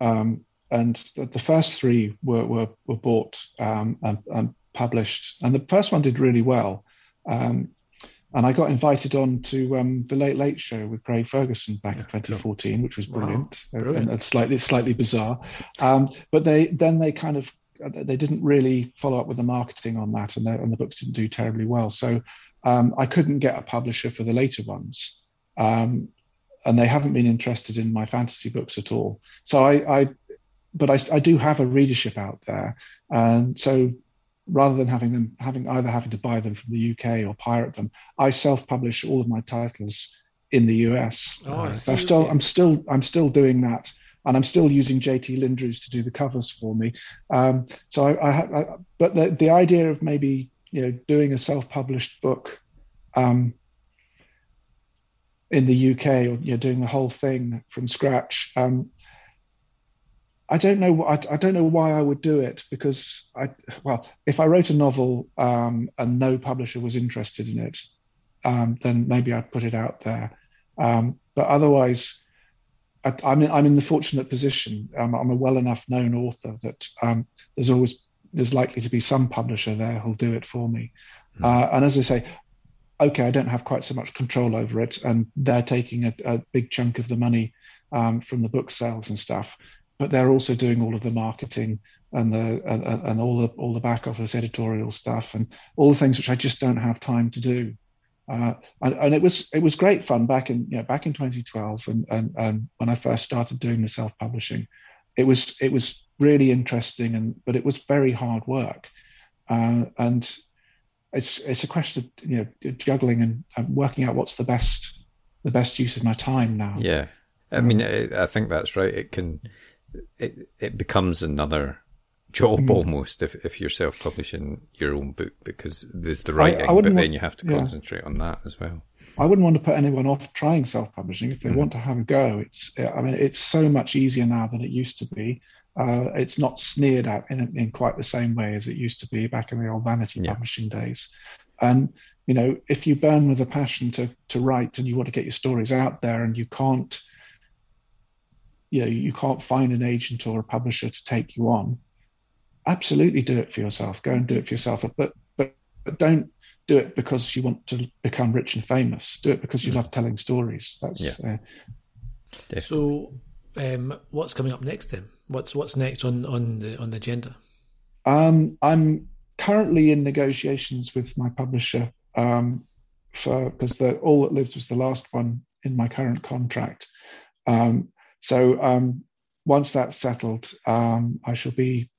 Um, and the, first three were were, were bought um, and, and, published, and the first one did really well. Um, and I got invited on to um, the Late Late Show with Craig Ferguson back yeah, in 2014, cool. which was brilliant, wow, brilliant. And, slightly slightly bizarre. Um, but they then they kind of they didn't really follow up with the marketing on that, and, and the books didn't do terribly well. So um, I couldn't get a publisher for the later ones. Um, and they haven't been interested in my fantasy books at all. So I, I but I, I do have a readership out there, and so rather than having them having either having to buy them from the UK or pirate them, I self-publish all of my titles in the US. Oh, uh, so I'm still I'm still I'm still doing that, and I'm still using JT Lindroos to do the covers for me. Um, so I, I, I, but the the idea of maybe you know doing a self-published book. Um, in the UK, or you know, doing the whole thing from scratch, um, I don't know. I, I, don't know why I would do it because I well, if I wrote a novel um, and no publisher was interested in it, um, then maybe I'd put it out there. Um, but otherwise, I, am in, I'm in the fortunate position. Um, I'm a well enough known author that um, there's always there's likely to be some publisher there who'll do it for me. Mm. Uh, and as I say, okay, I don't have quite so much control over it, and they're taking a, a big chunk of the money um, from the book sales and stuff but they're also doing all of the marketing and the and, and, all the all the back office editorial stuff and all the things which I just don't have time to do. Uh, and, and, it was it was great fun back in you know back in 2012 and, and, and when I first started doing the self publishing, it was it was really interesting and but it was very hard work, uh, and it's it's a question of you know juggling and, and, working out what's the best the best use of my time now. Yeah, I mean I think that's right. It can it it becomes another job mm. almost if, if you're self publishing your own book because there's the writing, I, I but then you have to concentrate yeah. on that as well. I wouldn't want to put anyone off trying self publishing if they mm. want to have a go. It's I mean it's so much easier now than it used to be. Uh, it's not sneered at in, in quite the same way as it used to be back in the old vanity yeah. publishing days. And you know, if you burn with a passion to to write and you want to get your stories out there and you can't, you know, you can't find an agent or a publisher to take you on, absolutely do it for yourself. Go and do it for yourself. But but but don't do it because you want to become rich and famous. Do it because you mm. love telling stories. That's yeah. Uh, so. Um, what's coming up next then? What's what's next on on the on the agenda? Um, I'm currently in negotiations with my publisher um, for because the All That Lives was the last one in my current contract. Um, so um, once that's settled, um, I shall be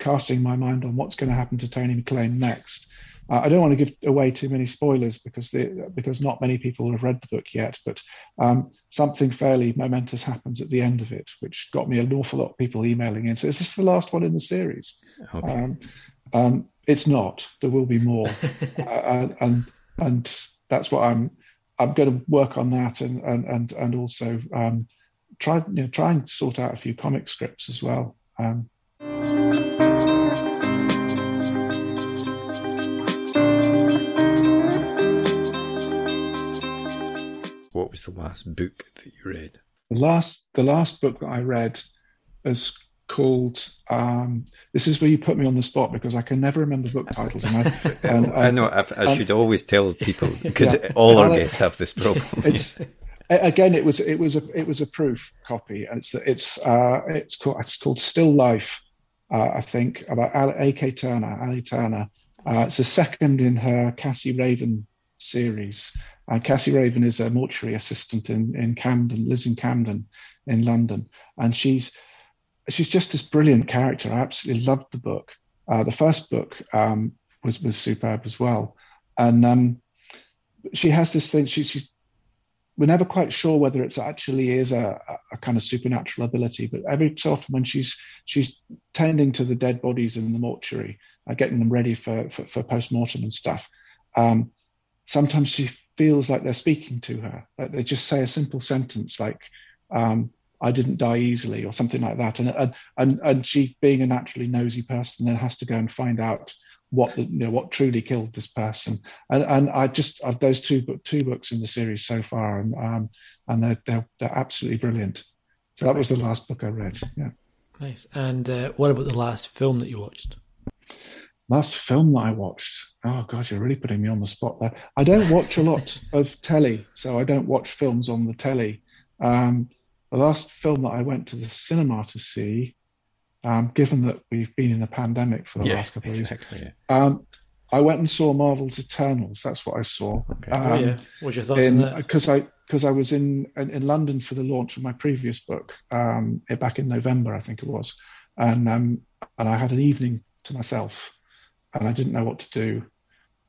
casting my mind on what's going to happen to Tony McLean next. Uh, I don't want to give away too many spoilers because the, because not many people have read the book yet, but um, something fairly momentous happens at the end of it, which got me an awful lot of people emailing in. So is this the last one in the series? Okay. Um, um, it's not. There will be more, uh, and and that's what I'm. I'm going to work on that, and and and and also um, try you know, try and sort out a few comic scripts as well. Um, what was the last book that you read? The last, the last book that I read is called. Um, this is where you put me on the spot because I can never remember book titles. And I, and, I know. I, I um, should always tell people because yeah, all our guests have this problem. It's, again, it was it was a it was a proof copy, and it's it's uh, it's called it's called Still Life, uh, I think, about A.K. Turner, Ali Turner. Uh, it's the second in her Cassie Raven series. Uh, Cassie Raven is a mortuary assistant in, in Camden, lives in Camden in London. And she's she's just this brilliant character. I absolutely loved the book. Uh, the first book um, was was superb as well. And um, she has this thing, she, she's we're never quite sure whether it actually is a, a, kind of supernatural ability, but every so often when she's she's tending to the dead bodies in the mortuary, uh, getting them ready for for, for post mortem and stuff, um, sometimes she feels like they're speaking to her. Like they just say a simple sentence like, um, "I didn't die easily" or something like that, and and and and she, being a naturally nosy person, then has to go and find out what the, you know what truly killed this person. And and I just uh, those two two books in the series so far, and um, and they're, they're they're absolutely brilliant. So that was the last book I read. Yeah. Nice. And uh, what about the last film that you watched? last film that I watched. Oh gosh, you're really putting me on the spot there. I don't watch a lot of telly, so I don't watch films on the telly. Um, the last film that I went to the cinema to see, um, given that we've been in a pandemic for the yeah, last couple of exactly, years, yeah. um, I went and saw Marvel's Eternals. That's what I saw. Okay. oh, yeah. What's your thoughts in, on that? Because I because I was in, in, in London for the launch of my previous book um, back in November, I think it was, and um, and I had an evening to myself and I didn't know what to do.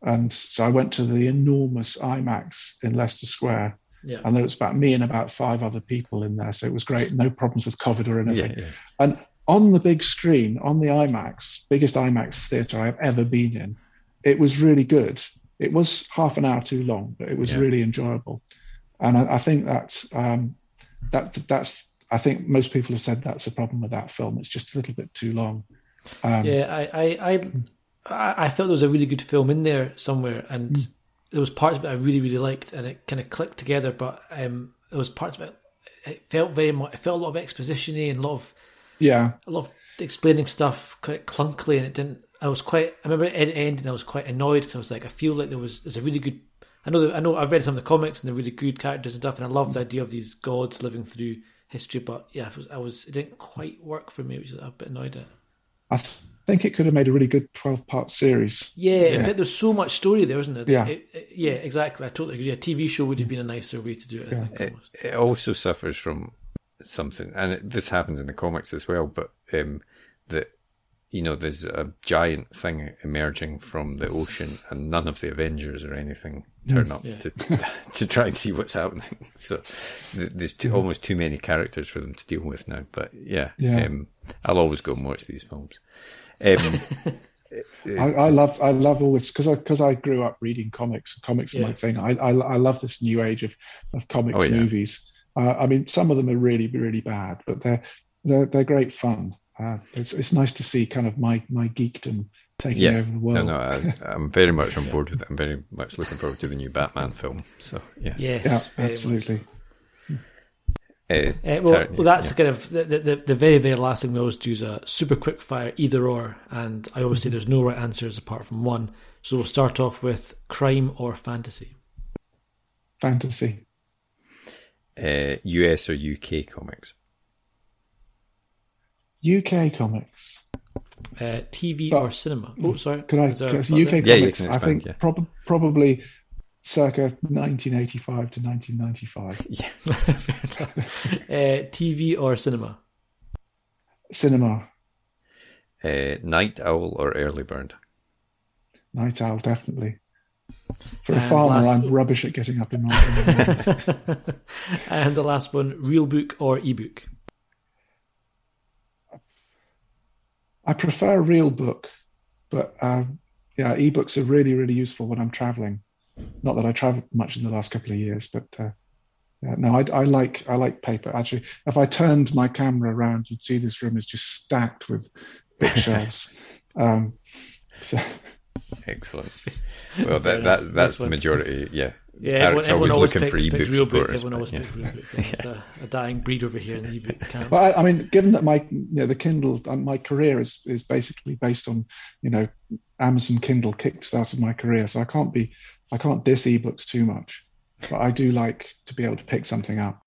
And so I went to the enormous IMAX in Leicester Square. Yeah. And there was about me and about five other people in there. So it was great. No problems with COVID or anything. Yeah, yeah. And on the big screen, on the IMAX, biggest IMAX theatre I've ever been in, it was really good. It was half an hour too long, but it was yeah. really enjoyable. And I, I think that's um, that that's I think most people have said that's a problem with that film. It's just a little bit too long. Um, yeah, I, I, I I, I felt there was a really good film in there somewhere, and mm. there was parts of it I really really liked, and it kind of clicked together. But um, there was parts of it it felt very much it felt a lot of expositiony and a lot of yeah a lot of explaining stuff quite clunkily, and it didn't. I was quite. I remember it and I was quite annoyed because I was like, I feel like there was there's a really good. I know that I know I've read some of the comics and they're really good characters and stuff, and I love the idea of these gods living through history. But yeah, I was, I was it didn't quite work for me, which I was a bit annoyed at. I, think it could have made a really good 12 part series. Yeah, in fact, there's so much story there, isn't it? Yeah. It- it- yeah, exactly. I totally agree. A TV show would have been a nicer way to do it. I think. it, it also suffers from something, and it, this happens in the comics as well. But um, that you know, there's a giant thing emerging from the ocean, and none of the Avengers or anything turn up Yeah. to to try and see what's happening. So there's too, almost too many characters for them to deal with now. But yeah, Yeah. Um, I'll always go and watch these films. Um, I, I love I love all this because I because I grew up reading comics. Comics are my thing. I, I I love this new age of of comics Oh, yeah. movies. Uh, I mean, some of them are really really bad, but they're they're they're great fun. Uh, it's it's nice to see kind of my my geekdom taking yeah, over the world. no, I, I'm very much on board with it. I'm very much looking forward to the new Batman film. So yeah, Yes, yeah, absolutely. Uh, Uh, well, Ter- well, that's yeah. kind of the, the the very very last thing we always do is a super quick fire either or, and I always say there's no right answers apart from one. So we'll start off with crime or fantasy. Fantasy. Uh, US or UK comics. UK comics. Uh, TV Oh. or cinema? Oh, sorry. Could I? Is there a could I- UK there? Yeah, you comics. can I think yeah. prob- probably circa 1985 to 1995. Yeah, Fair enough. uh, TV or cinema? Cinema. uh, Night Owl or Early Bird. Night Owl, definitely. For a And farmer, last- I'm rubbish at getting up in the morning. and the last one, real book or ebook? I prefer a real book, but um, yeah, ebooks are really, really useful when I'm traveling. Not that I travel much in the last couple of years, but uh, yeah, no, I, I like I like paper. Actually, if I turned my camera around, you'd see this room is just stacked with bookshelves. um, so Excellent. Well, that, that that's Nice the one. majority. Yeah, Yeah, everyone, Tarek's everyone always looking picks, for picks ebook real book. supporters. Everyone always but, picks yeah. real book. It's a, a dying breed over here in the ebook camp. Well, I, I mean, given that my you know the Kindle and my career is is basically based on you know Amazon Kindle kickstarted my career, so I can't be I can't diss ebooks too much, but I do like to be able to pick something up.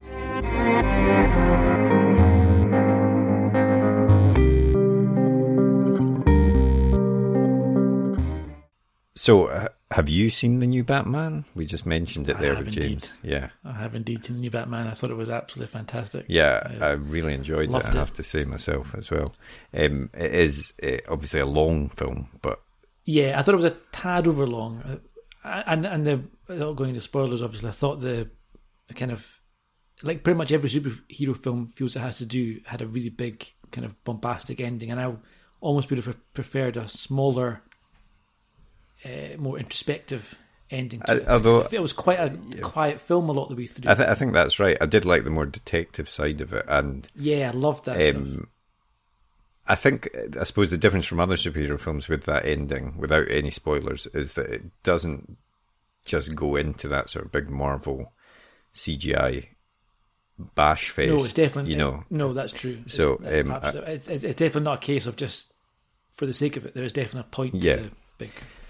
So, uh, have you seen the new Batman? We just mentioned it there with indeed. James. Yeah, I have indeed seen the new Batman. I thought it was absolutely fantastic. yeah, I I really enjoyed it. I have to say myself as well. Um, it is uh, obviously a long film, but Yeah, I thought it was a tad over long, uh, and and the without going into spoilers, obviously, I thought the kind of like pretty much every superhero film feels it has to do had a really big kind of bombastic ending, and I almost would have preferred a smaller, uh, more introspective ending. To it. although- it was quite a quiet film a lot of the way through. I, th- I think that's right. I did like the more detective side of it, and yeah, I loved that um, I think I suppose the difference from other superhero films with that ending, without any spoilers, is that it doesn't just go into that sort of big Marvel CGI bash face. No, it's definitely you know. No, that's true. So, uh, um, it's, it's, it's definitely not a case of just for the sake of it. There is definitely a point Yeah.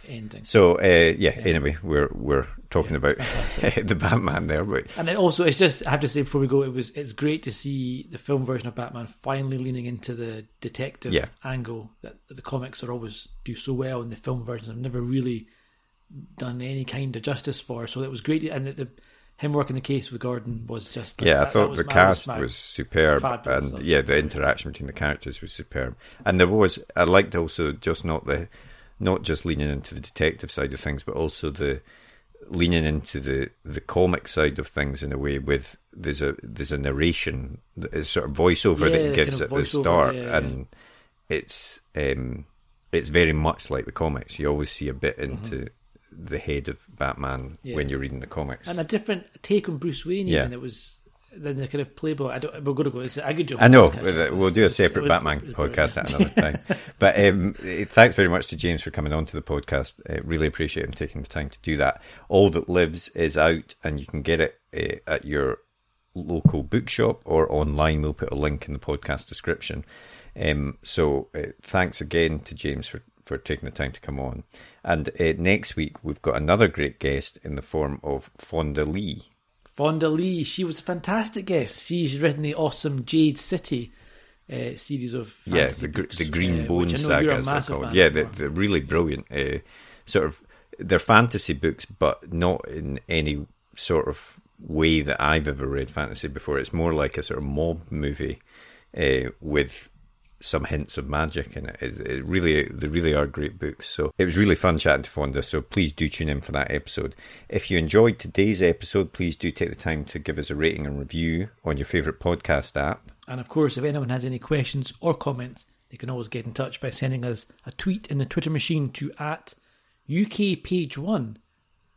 To the big ending. So uh, yeah, Anyway, we're we're talking Yeah, about the Batman there, but And it also, it's just I have to say before we go, it was it's great to see the film version of Batman finally leaning into the detective Yeah. angle that, the comics are always do so well, and the film versions have never really done any kind of justice for. So it was great, and the, the him working the case with Gordon was just yeah, I that- thought the my- cast was superb, and yeah, the interaction between the characters was superb. And there was I liked also just not the not just leaning into the detective side of things, but also the leaning into the the comic side of things in a way with there's a there's a narration, a sort of voiceover that he gives kind of at the start, yeah, yeah. and it's um it's very much like the comics. You always see a bit into the head of Batman Mm-hmm. Yeah. when you're reading the comics. and a different take on Bruce Wayne. Yeah. Even it was than the kind of playboy. I don't. We're going to go. It's a good job. I know up we'll on we'll this. do a separate Batman podcast at another time. but um, thanks very much to James for coming on to the podcast. Uh, really appreciate him taking the time to do that. All that lives is out, and you can get it uh, at your local bookshop or online. We'll put a link in the podcast description. Um, so uh, thanks again to James for, for taking the time to come on. And uh, next week we've got another great guest in the form of Fonda Lee. Fonda Lee, she was a fantastic guest. She's written the awesome Jade City, uh, series of yeah, the, books, the Green uh, Bone which I know saga, as they're called. Yeah, they're, they're really brilliant. Uh, sort of, they're fantasy books, but not in any sort of way that I've ever read fantasy before. It's more like a sort of mob movie uh, with some hints of magic in it. It, it really, they really are great books. So it was really fun chatting to Fonda. So please do tune in for that episode. If you enjoyed today's episode, please do take the time to give us a rating and review on your favourite podcast app. And of course, if anyone has any questions or comments, they can always get in touch by sending us a tweet in the Twitter machine to at UK Page One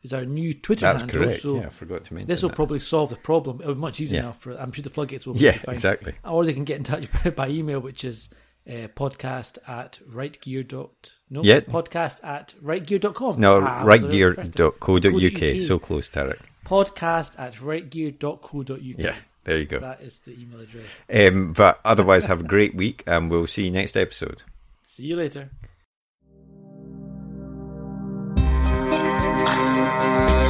is our new Twitter That's handle. correct. So yeah, I forgot to mention this will that. probably solve the problem. It'll be much easier Yeah. enough for. I'm sure the floodgates will. Yeah, exactly. Or they can get in touch by email, which is uh, podcast at writegear dot no Yeah. podcast at writegear.com. No, Ah, I was a bit first time. writegear.co.uk. So close, Tarek. podcast at writegear.co.uk. Yeah, there you go. That is the email address. Um, but otherwise, have a great week, and we'll see you next episode. See you later. Thank you.